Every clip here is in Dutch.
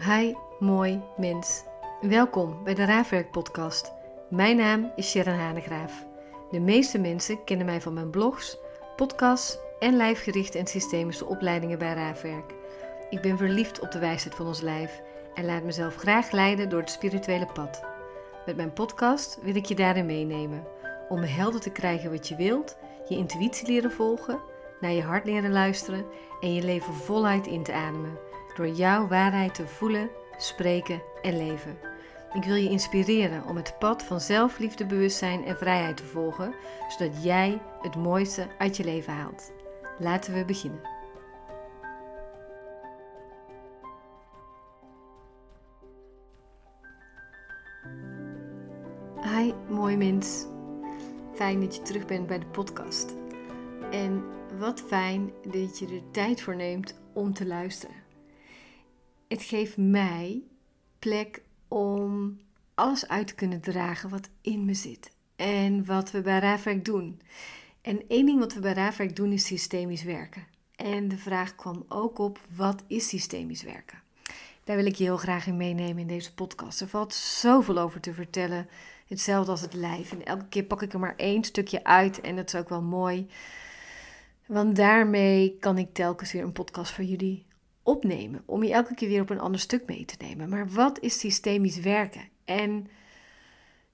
Hi, mooi mens. Welkom bij de Raafwerk podcast. Mijn naam is Sharon Hanegraaf. De meeste mensen kennen mij van mijn blogs, podcasts en lijfgerichte en systemische opleidingen bij Raafwerk. Ik ben verliefd op de wijsheid van ons lijf en laat mezelf graag leiden door het spirituele pad. Met mijn podcast wil ik je daarin meenemen om helder te krijgen wat je wilt, je intuïtie leren volgen, naar je hart leren luisteren en je leven voluit in te ademen door jouw waarheid te voelen, spreken en leven. Ik wil je inspireren om het pad van zelfliefde, bewustzijn en vrijheid te volgen, zodat jij het mooiste uit je leven haalt. Laten we beginnen. Hi, mooi mens. Fijn dat je terug bent bij de podcast. En wat fijn dat je er tijd voor neemt om te luisteren het geeft mij plek om alles uit te kunnen dragen wat in me zit. En wat we bij Raafwerk doen. En één ding wat we bij Raafwerk doen is systemisch werken. En de vraag kwam ook op, wat is systemisch werken? Daar wil ik je heel graag in meenemen in deze podcast. Er valt zoveel over te vertellen. Hetzelfde als het lijf. En elke keer pak ik er maar één stukje uit. En dat is ook wel mooi. Want daarmee kan ik telkens weer een podcast voor jullie opnemen. Om je elke keer weer op een ander stuk mee te nemen. Maar wat is systemisch werken? En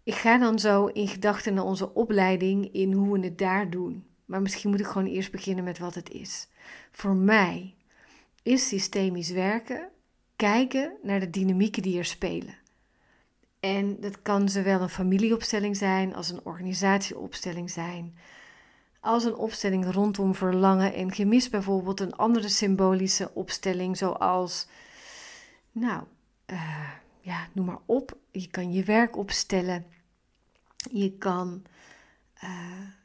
ik ga dan zo in gedachten naar onze opleiding in hoe we het daar doen. Maar misschien moet ik gewoon eerst beginnen met wat het is. Voor mij is systemisch werken kijken naar de dynamieken die er spelen. En dat kan zowel een familieopstelling zijn als een organisatieopstelling zijn als een opstelling rondom verlangen en gemis bijvoorbeeld een andere symbolische opstelling zoals, nou, uh, ja, noem maar op. Je kan je werk opstellen. Je kan, uh,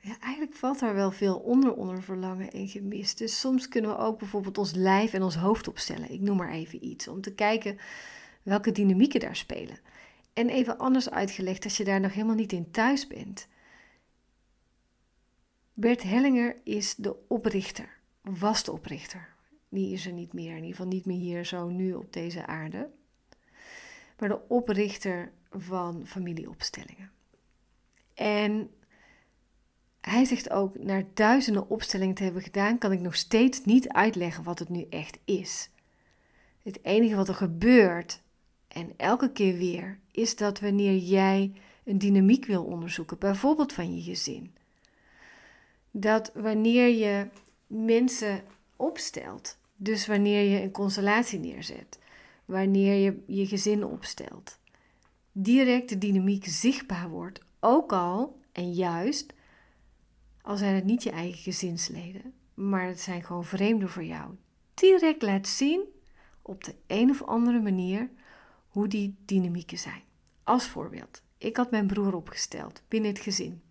ja, eigenlijk valt daar wel veel onder, onder verlangen en gemis. Dus soms kunnen we ook bijvoorbeeld ons lijf en ons hoofd opstellen. Ik noem maar even iets, om te kijken welke dynamieken daar spelen. En even anders uitgelegd, als je daar nog helemaal niet in thuis bent Bert Hellinger is de oprichter, was de oprichter. Die is er niet meer, in ieder geval niet meer hier zo nu op deze aarde. Maar de oprichter van familieopstellingen. En hij zegt ook, na duizenden opstellingen te hebben gedaan, kan ik nog steeds niet uitleggen wat het nu echt is. Het enige wat er gebeurt, en elke keer weer, is dat wanneer jij een dynamiek wil onderzoeken, bijvoorbeeld van je gezin, dat wanneer je mensen opstelt, dus wanneer je een constellatie neerzet, wanneer je je gezin opstelt, direct de dynamiek zichtbaar wordt, ook al en juist al zijn het niet je eigen gezinsleden, maar het zijn gewoon vreemden voor jou. Direct laat zien op de een of andere manier hoe die dynamieken zijn. Als voorbeeld, ik had mijn broer opgesteld binnen het gezin.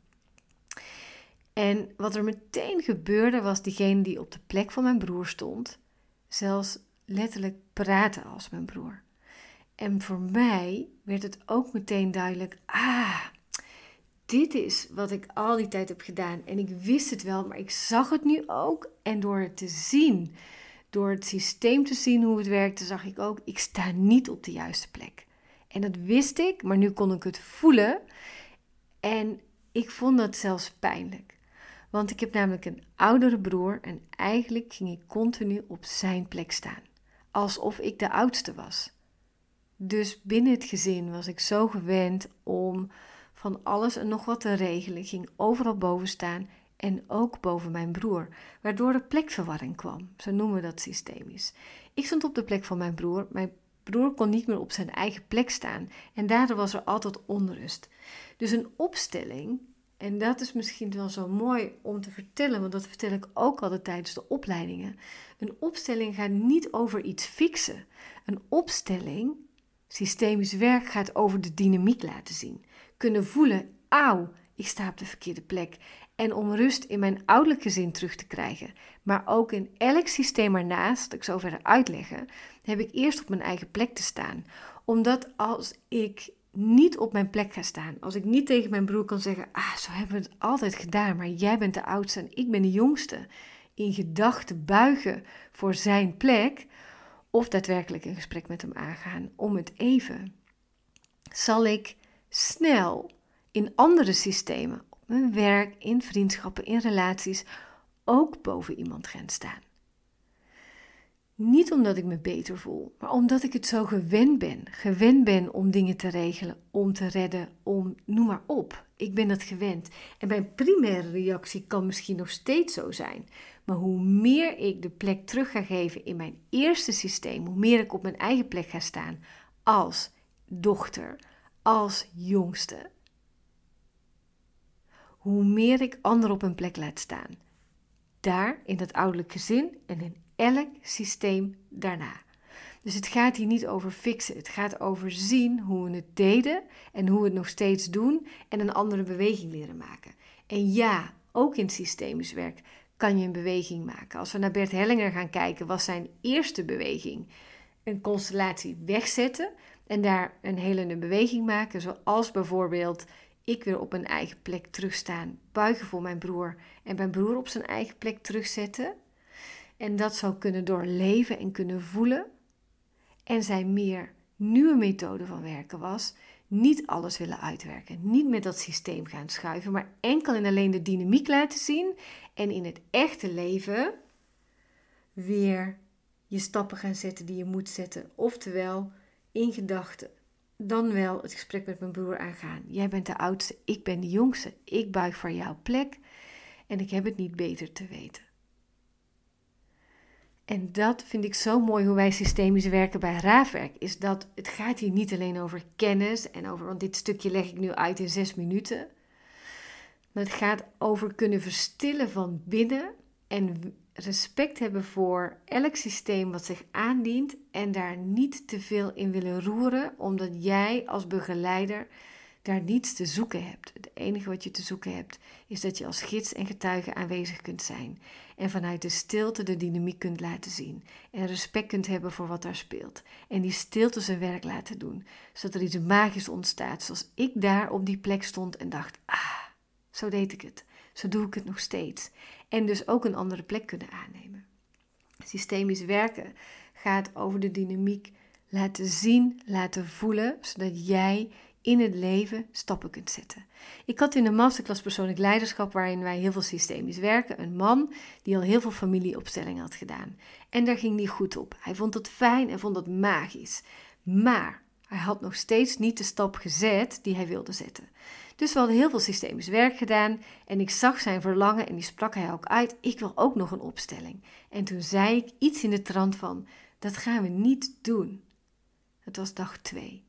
En wat er meteen gebeurde was diegene die op de plek van mijn broer stond, zelfs letterlijk praten als mijn broer. En voor mij werd het ook meteen duidelijk: ah, dit is wat ik al die tijd heb gedaan. En ik wist het wel, maar ik zag het nu ook. En door het te zien, door het systeem te zien hoe het werkte, zag ik ook: ik sta niet op de juiste plek. En dat wist ik, maar nu kon ik het voelen. En ik vond dat zelfs pijnlijk. Want ik heb namelijk een oudere broer en eigenlijk ging ik continu op zijn plek staan. Alsof ik de oudste was. Dus binnen het gezin was ik zo gewend om van alles en nog wat te regelen. Ging overal boven staan en ook boven mijn broer, waardoor er plekverwarring kwam. Zo noemen we dat systemisch. Ik stond op de plek van mijn broer. Mijn broer kon niet meer op zijn eigen plek staan en daardoor was er altijd onrust. Dus een opstelling en dat is misschien wel zo mooi om te vertellen, want dat vertel ik ook altijd tijdens de opleidingen. Een opstelling gaat niet over iets fixen. Een opstelling, systemisch werk, gaat over de dynamiek laten zien. Kunnen voelen, auw, ik sta op de verkeerde plek. En om rust in mijn ouderlijke zin terug te krijgen. Maar ook in elk systeem ernaast, dat ik zo verder uitleggen, heb ik eerst op mijn eigen plek te staan. Omdat als ik niet op mijn plek ga staan. Als ik niet tegen mijn broer kan zeggen: Ah, zo hebben we het altijd gedaan, maar jij bent de oudste en ik ben de jongste. In gedachten buigen voor zijn plek, of daadwerkelijk een gesprek met hem aangaan om het even? Zal ik snel in andere systemen, op mijn werk, in vriendschappen, in relaties, ook boven iemand gaan staan? Niet omdat ik me beter voel, maar omdat ik het zo gewend ben. Gewend ben om dingen te regelen, om te redden, om noem maar op. Ik ben dat gewend. En mijn primaire reactie kan misschien nog steeds zo zijn. Maar hoe meer ik de plek terug ga geven in mijn eerste systeem, hoe meer ik op mijn eigen plek ga staan als dochter, als jongste, hoe meer ik anderen op een plek laat staan. Daar in dat ouderlijk gezin en in elk systeem daarna. Dus het gaat hier niet over fixen. Het gaat over zien hoe we het deden en hoe we het nog steeds doen en een andere beweging leren maken. En ja, ook in systemisch werk kan je een beweging maken. Als we naar Bert Hellinger gaan kijken, was zijn eerste beweging een constellatie wegzetten en daar een helende beweging maken, zoals bijvoorbeeld ik weer op een eigen plek terugstaan, buigen voor mijn broer en mijn broer op zijn eigen plek terugzetten. En dat zou kunnen doorleven en kunnen voelen. En zijn meer nieuwe methode van werken was niet alles willen uitwerken. Niet met dat systeem gaan schuiven, maar enkel en alleen de dynamiek laten zien. En in het echte leven weer je stappen gaan zetten die je moet zetten. Oftewel, in gedachten. Dan wel het gesprek met mijn broer aangaan. Jij bent de oudste, ik ben de jongste. Ik buig voor jouw plek en ik heb het niet beter te weten. En dat vind ik zo mooi hoe wij systemisch werken bij Raafwerk. Is dat het gaat hier niet alleen over kennis en over, want dit stukje leg ik nu uit in zes minuten. Maar het gaat over kunnen verstillen van binnen en respect hebben voor elk systeem wat zich aandient en daar niet te veel in willen roeren, omdat jij als begeleider daar niets te zoeken hebt. Het enige wat je te zoeken hebt is dat je als gids en getuige aanwezig kunt zijn en vanuit de stilte de dynamiek kunt laten zien en respect kunt hebben voor wat daar speelt en die stilte zijn werk laten doen, zodat er iets magisch ontstaat, zoals ik daar op die plek stond en dacht: ah, zo deed ik het, zo doe ik het nog steeds en dus ook een andere plek kunnen aannemen. Systemisch werken gaat over de dynamiek laten zien, laten voelen, zodat jij in het leven stappen kunt zetten. Ik had in de masterclass persoonlijk leiderschap, waarin wij heel veel systemisch werken, een man die al heel veel familieopstellingen had gedaan. En daar ging hij goed op. Hij vond het fijn en vond het magisch. Maar hij had nog steeds niet de stap gezet die hij wilde zetten. Dus we hadden heel veel systemisch werk gedaan en ik zag zijn verlangen en die sprak hij ook uit. Ik wil ook nog een opstelling. En toen zei ik iets in de trant van: dat gaan we niet doen. Het was dag twee.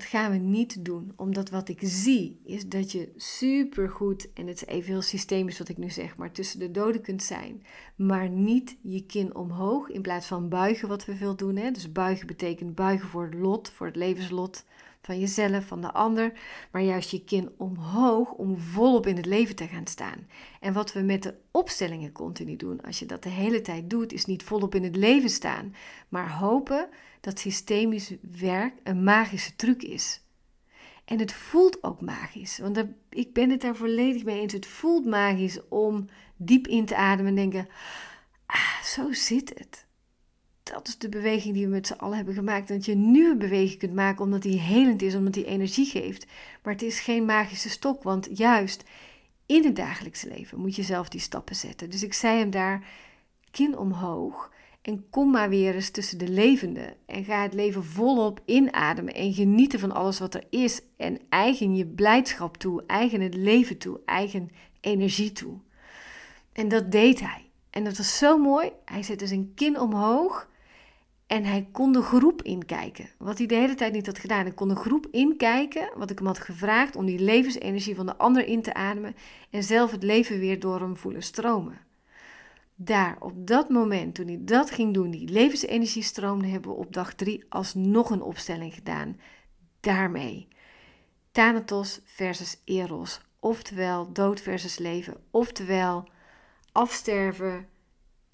Dat gaan we niet doen, omdat wat ik zie is dat je supergoed, en het is even heel systemisch wat ik nu zeg, maar tussen de doden kunt zijn, maar niet je kin omhoog in plaats van buigen wat we veel doen. Hè? Dus buigen betekent buigen voor het lot, voor het levenslot van jezelf, van de ander, maar juist je kin omhoog om volop in het leven te gaan staan. En wat we met de opstellingen continu doen, als je dat de hele tijd doet, is niet volop in het leven staan, maar hopen dat systemisch werk een magische truc is. En het voelt ook magisch, want ik ben het daar volledig mee eens. Het voelt magisch om diep in te ademen en denken: ah, zo zit het dat is de beweging die we met z'n allen hebben gemaakt. Dat je een beweging kunt maken omdat die helend is, omdat die energie geeft. Maar het is geen magische stok, want juist in het dagelijkse leven moet je zelf die stappen zetten. Dus ik zei hem daar, kin omhoog en kom maar weer eens tussen de levenden. En ga het leven volop inademen en genieten van alles wat er is. En eigen je blijdschap toe, eigen het leven toe, eigen energie toe. En dat deed hij. En dat was zo mooi. Hij zette zijn kin omhoog en hij kon de groep inkijken. Wat hij de hele tijd niet had gedaan. Hij kon de groep inkijken, wat ik hem had gevraagd, om die levensenergie van de ander in te ademen en zelf het leven weer door hem voelen stromen. Daar, op dat moment, toen hij dat ging doen, die levensenergie stroomde, hebben we op dag drie alsnog een opstelling gedaan. Daarmee. Thanatos versus Eros. Oftewel dood versus leven. Oftewel afsterven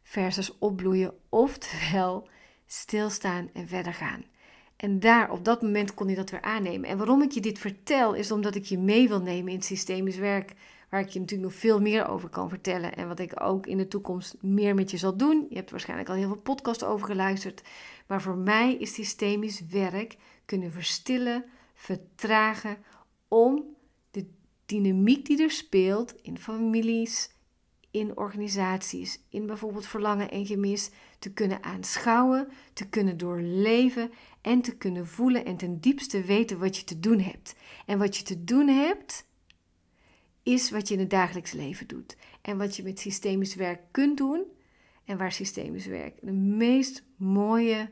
versus opbloeien. Oftewel stilstaan en verder gaan. En daar, op dat moment, kon hij dat weer aannemen. En waarom ik je dit vertel, is omdat ik je mee wil nemen in systemisch werk. waar ik je natuurlijk nog veel meer over kan vertellen en wat ik ook in de toekomst meer met je zal doen. Je hebt waarschijnlijk al heel veel podcasts over geluisterd, maar voor mij is systemisch werk kunnen verstillen, vertragen om de dynamiek die er speelt in families, in organisaties, in bijvoorbeeld verlangen en gemis, te kunnen aanschouwen, te kunnen doorleven en te kunnen voelen en ten diepste weten wat je te doen hebt. En wat je te doen hebt, is wat je in het dagelijks leven doet. En wat je met systemisch werk kunt doen en waar systemisch werk de meest mooie,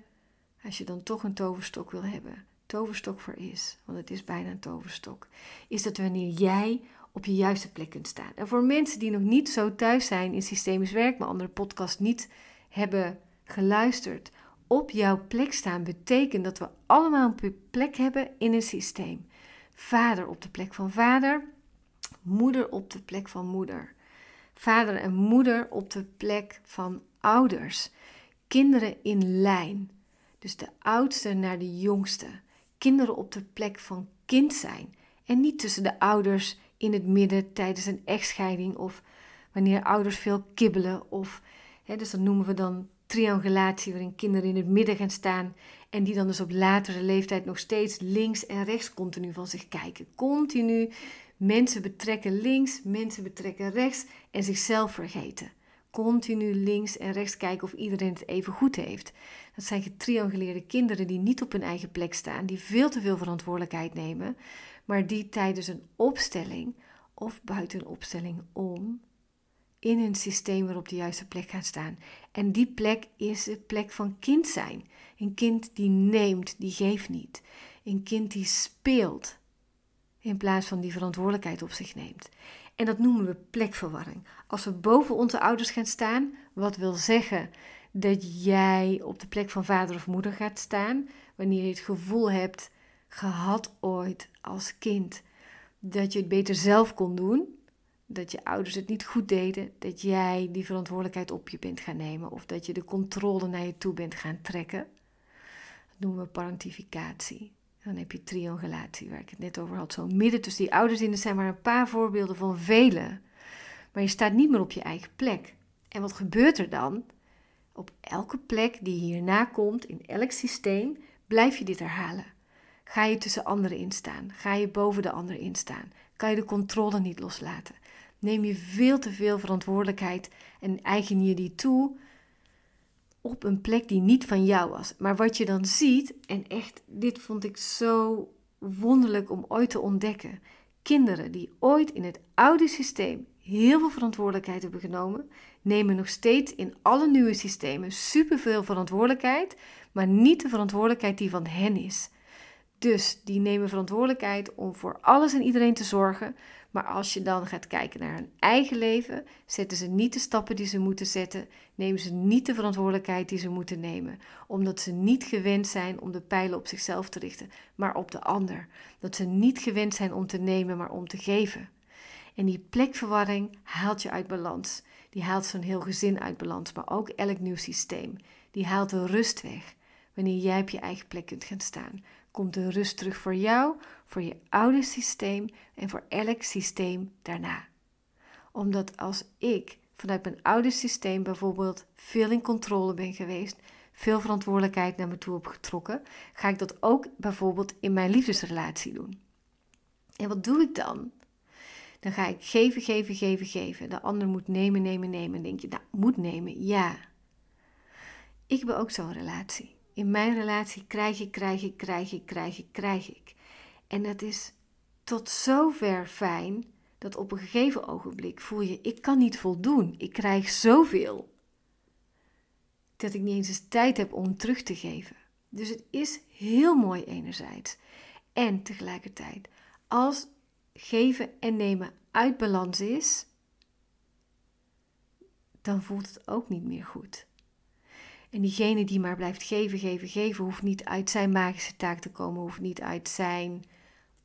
als je dan toch een toverstok wil hebben, toverstok voor is, want het is bijna een toverstok, is dat wanneer jij op je juiste plek kunt staan. En voor mensen die nog niet zo thuis zijn in systemisch werk, maar andere podcast niet hebben geluisterd, op jouw plek staan betekent dat we allemaal een plek hebben in een systeem. Vader op de plek van vader, moeder op de plek van moeder. Vader en moeder op de plek van ouders. Kinderen in lijn. Dus de oudste naar de jongste. Kinderen op de plek van kind zijn. En niet tussen de ouders in het midden tijdens een echtscheiding of wanneer ouders veel kibbelen. Of, dus dat noemen we dan triangulatie, waarin kinderen in het midden gaan staan en die dan dus op latere leeftijd nog steeds links en rechts continu van zich kijken. Continu mensen betrekken links, mensen betrekken rechts en zichzelf vergeten. Continu links en rechts kijken of iedereen het even goed heeft. Dat zijn getrianguleerde kinderen die niet op hun eigen plek staan, die veel te veel verantwoordelijkheid nemen, maar die tijdens een opstelling of buiten een opstelling om in hun systeem weer op de juiste plek gaan staan. En die plek is de plek van kind zijn. Een kind die neemt, die geeft niet. Een kind die speelt in plaats van die verantwoordelijkheid op zich neemt. En dat noemen we plekverwarring. Als we boven onze ouders gaan staan, wat wil zeggen dat jij op de plek van vader of moeder gaat staan, wanneer je het gevoel hebt gehad ooit als kind dat je het beter zelf kon doen, dat je ouders het niet goed deden, dat jij die verantwoordelijkheid op je bent gaan nemen of dat je de controle naar je toe bent gaan trekken. Dat noemen we parentificatie. Dan heb je triangulatie, waar ik het net over had. Zo midden tussen die ouders in, er zijn maar een paar voorbeelden van vele. Maar je staat niet meer op je eigen plek. En wat gebeurt er dan? Op elke plek die hierna komt, in elk systeem, blijf je dit herhalen. Ga je tussen anderen instaan? Ga je boven de ander instaan? Kan je de controle niet loslaten? Neem je veel te veel verantwoordelijkheid en eigen je die toe op een plek die niet van jou was. Maar wat je dan ziet, en echt, dit vond ik zo wonderlijk om ooit te ontdekken. Kinderen die ooit in het oude systeem heel veel verantwoordelijkheid hebben genomen, nemen nog steeds in alle nieuwe systemen superveel verantwoordelijkheid, maar niet de verantwoordelijkheid die van hen is. Dus die nemen verantwoordelijkheid om voor alles en iedereen te zorgen. Maar als je dan gaat kijken naar hun eigen leven, zetten ze niet de stappen die ze moeten zetten, nemen ze niet de verantwoordelijkheid die ze moeten nemen, omdat ze niet gewend zijn om de pijlen op zichzelf te richten, maar op de ander. Dat ze niet gewend zijn om te nemen, maar om te geven. En die plekverwarring haalt je uit balans. Die haalt zo'n heel gezin uit balans, maar ook elk nieuw systeem. Die haalt de rust weg wanneer jij op je eigen plek kunt gaan staan komt de rust terug voor jou, voor je oude systeem en voor elk systeem daarna. Omdat als ik vanuit mijn oude systeem bijvoorbeeld veel in controle ben geweest, veel verantwoordelijkheid naar me toe heb getrokken, ga ik dat ook bijvoorbeeld in mijn liefdesrelatie doen. En wat doe ik dan? Dan ga ik geven, geven, geven, geven. De ander moet nemen, nemen, nemen. En denk je, nou, moet nemen, ja. Ik heb ook zo'n relatie in mijn relatie krijg ik, krijg ik, krijg ik, krijg ik, krijg ik. En dat is tot zover fijn dat op een gegeven ogenblik voel je, ik kan niet voldoen. Ik krijg zoveel. Dat ik niet eens eens tijd heb om terug te geven. Dus het is heel mooi enerzijds. En tegelijkertijd, als geven en nemen uit balans is, dan voelt het ook niet meer goed. En diegene die maar blijft geven, geven, geven, hoeft niet uit zijn magische taak te komen, hoeft niet uit zijn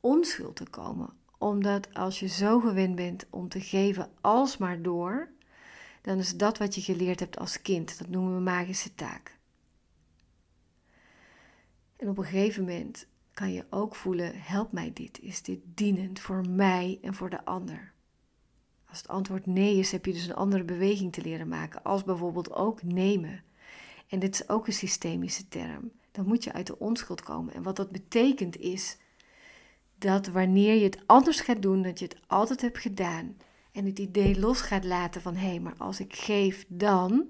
onschuld te komen. Omdat als je zo gewend bent om te geven alsmaar door, dan is dat wat je geleerd hebt als kind. Dat noemen we magische taak. En op een gegeven moment kan je ook voelen: help mij dit. Is dit dienend voor mij en voor de ander? Als het antwoord nee is, heb je dus een andere beweging te leren maken, als bijvoorbeeld ook nemen. En dit is ook een systemische term. Dan moet je uit de onschuld komen. En wat dat betekent is dat wanneer je het anders gaat doen, dat je het altijd hebt gedaan. En het idee los gaat laten van hé, hey, maar als ik geef dan.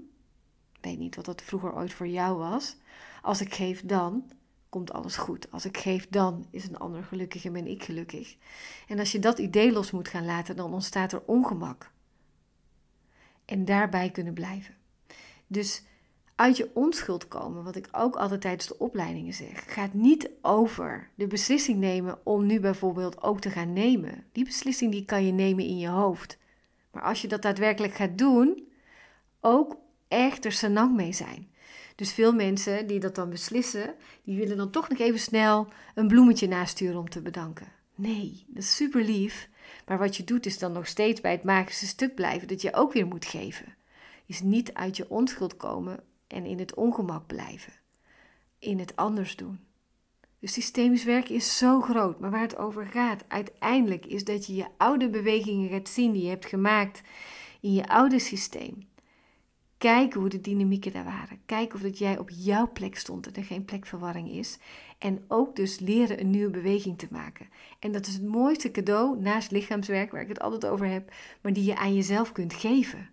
Ik weet niet wat dat vroeger ooit voor jou was. Als ik geef dan, komt alles goed. Als ik geef dan, is een ander gelukkig en ben ik gelukkig. En als je dat idee los moet gaan laten, dan ontstaat er ongemak. En daarbij kunnen blijven. Dus uit je onschuld komen, wat ik ook altijd tijdens de opleidingen zeg, gaat niet over de beslissing nemen om nu bijvoorbeeld ook te gaan nemen. Die beslissing die kan je nemen in je hoofd. Maar als je dat daadwerkelijk gaat doen, ook echt er senang mee zijn. Dus veel mensen die dat dan beslissen, die willen dan toch nog even snel een bloemetje nasturen om te bedanken. Nee, dat is super lief. Maar wat je doet is dan nog steeds bij het magische stuk blijven dat je ook weer moet geven. Is niet uit je onschuld komen en in het ongemak blijven. In het anders doen. Dus systemisch werken is zo groot, maar waar het over gaat uiteindelijk is dat je je oude bewegingen gaat zien die je hebt gemaakt in je oude systeem. Kijken hoe de dynamieken daar waren. Kijken of dat jij op jouw plek stond en er geen plekverwarring is. En ook dus leren een nieuwe beweging te maken. En dat is het mooiste cadeau naast lichaamswerk, waar ik het altijd over heb, maar die je aan jezelf kunt geven.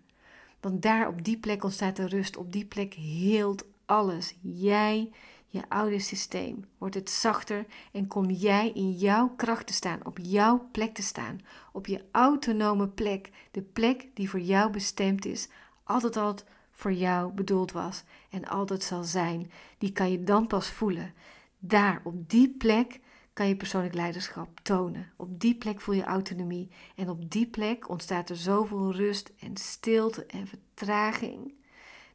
Want daar op die plek ontstaat de rust. Op die plek heelt alles. Jij, je oude systeem, wordt het zachter en kom jij in jouw kracht te staan, op jouw plek te staan, op je autonome plek, de plek die voor jou bestemd is, altijd al voor jou bedoeld was en altijd zal zijn. Die kan je dan pas voelen. Daar, op die plek, kan je persoonlijk leiderschap tonen. Op die plek voel je autonomie. En op die plek ontstaat er zoveel rust en stilte en vertraging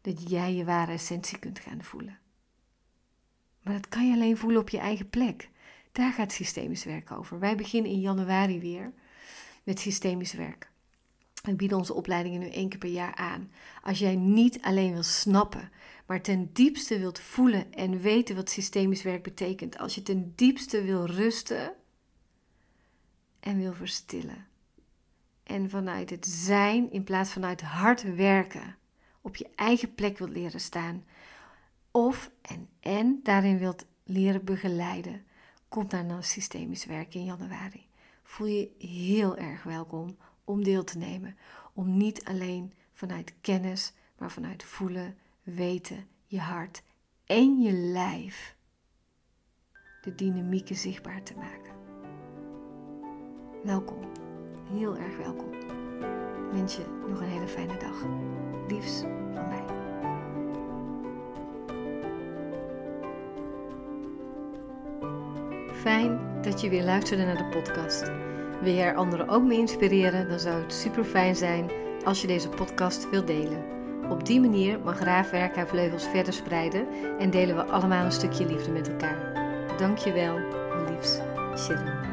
dat jij je ware essentie kunt gaan voelen. Maar dat kan je alleen voelen op je eigen plek. Daar gaat systemisch werk over. Wij beginnen in januari weer met systemisch werk. We bieden onze opleidingen nu één keer per jaar aan. Als jij niet alleen wil snappen, maar ten diepste wilt voelen en weten wat systemisch werk betekent. Als je ten diepste wil rusten en wil verstillen. En vanuit het zijn in plaats vanuit hard werken op je eigen plek wilt leren staan. Of en en daarin wilt leren begeleiden. Daar dan systemisch werk in januari. Voel je heel erg welkom om deel te nemen. Om niet alleen vanuit kennis, maar vanuit voelen, weten, je hart en je lijf de dynamieken zichtbaar te maken. Welkom, heel erg welkom. Ik wens je nog een hele fijne dag. Liefs van mij. Fijn dat je weer luisterde naar de podcast. Wil je er anderen ook mee inspireren, dan zou het super fijn zijn als je deze podcast wilt delen. Op die manier mag Raafwerk haar vleugels verder spreiden en delen we allemaal een stukje liefde met elkaar. Dankjewel, liefs, Sharon.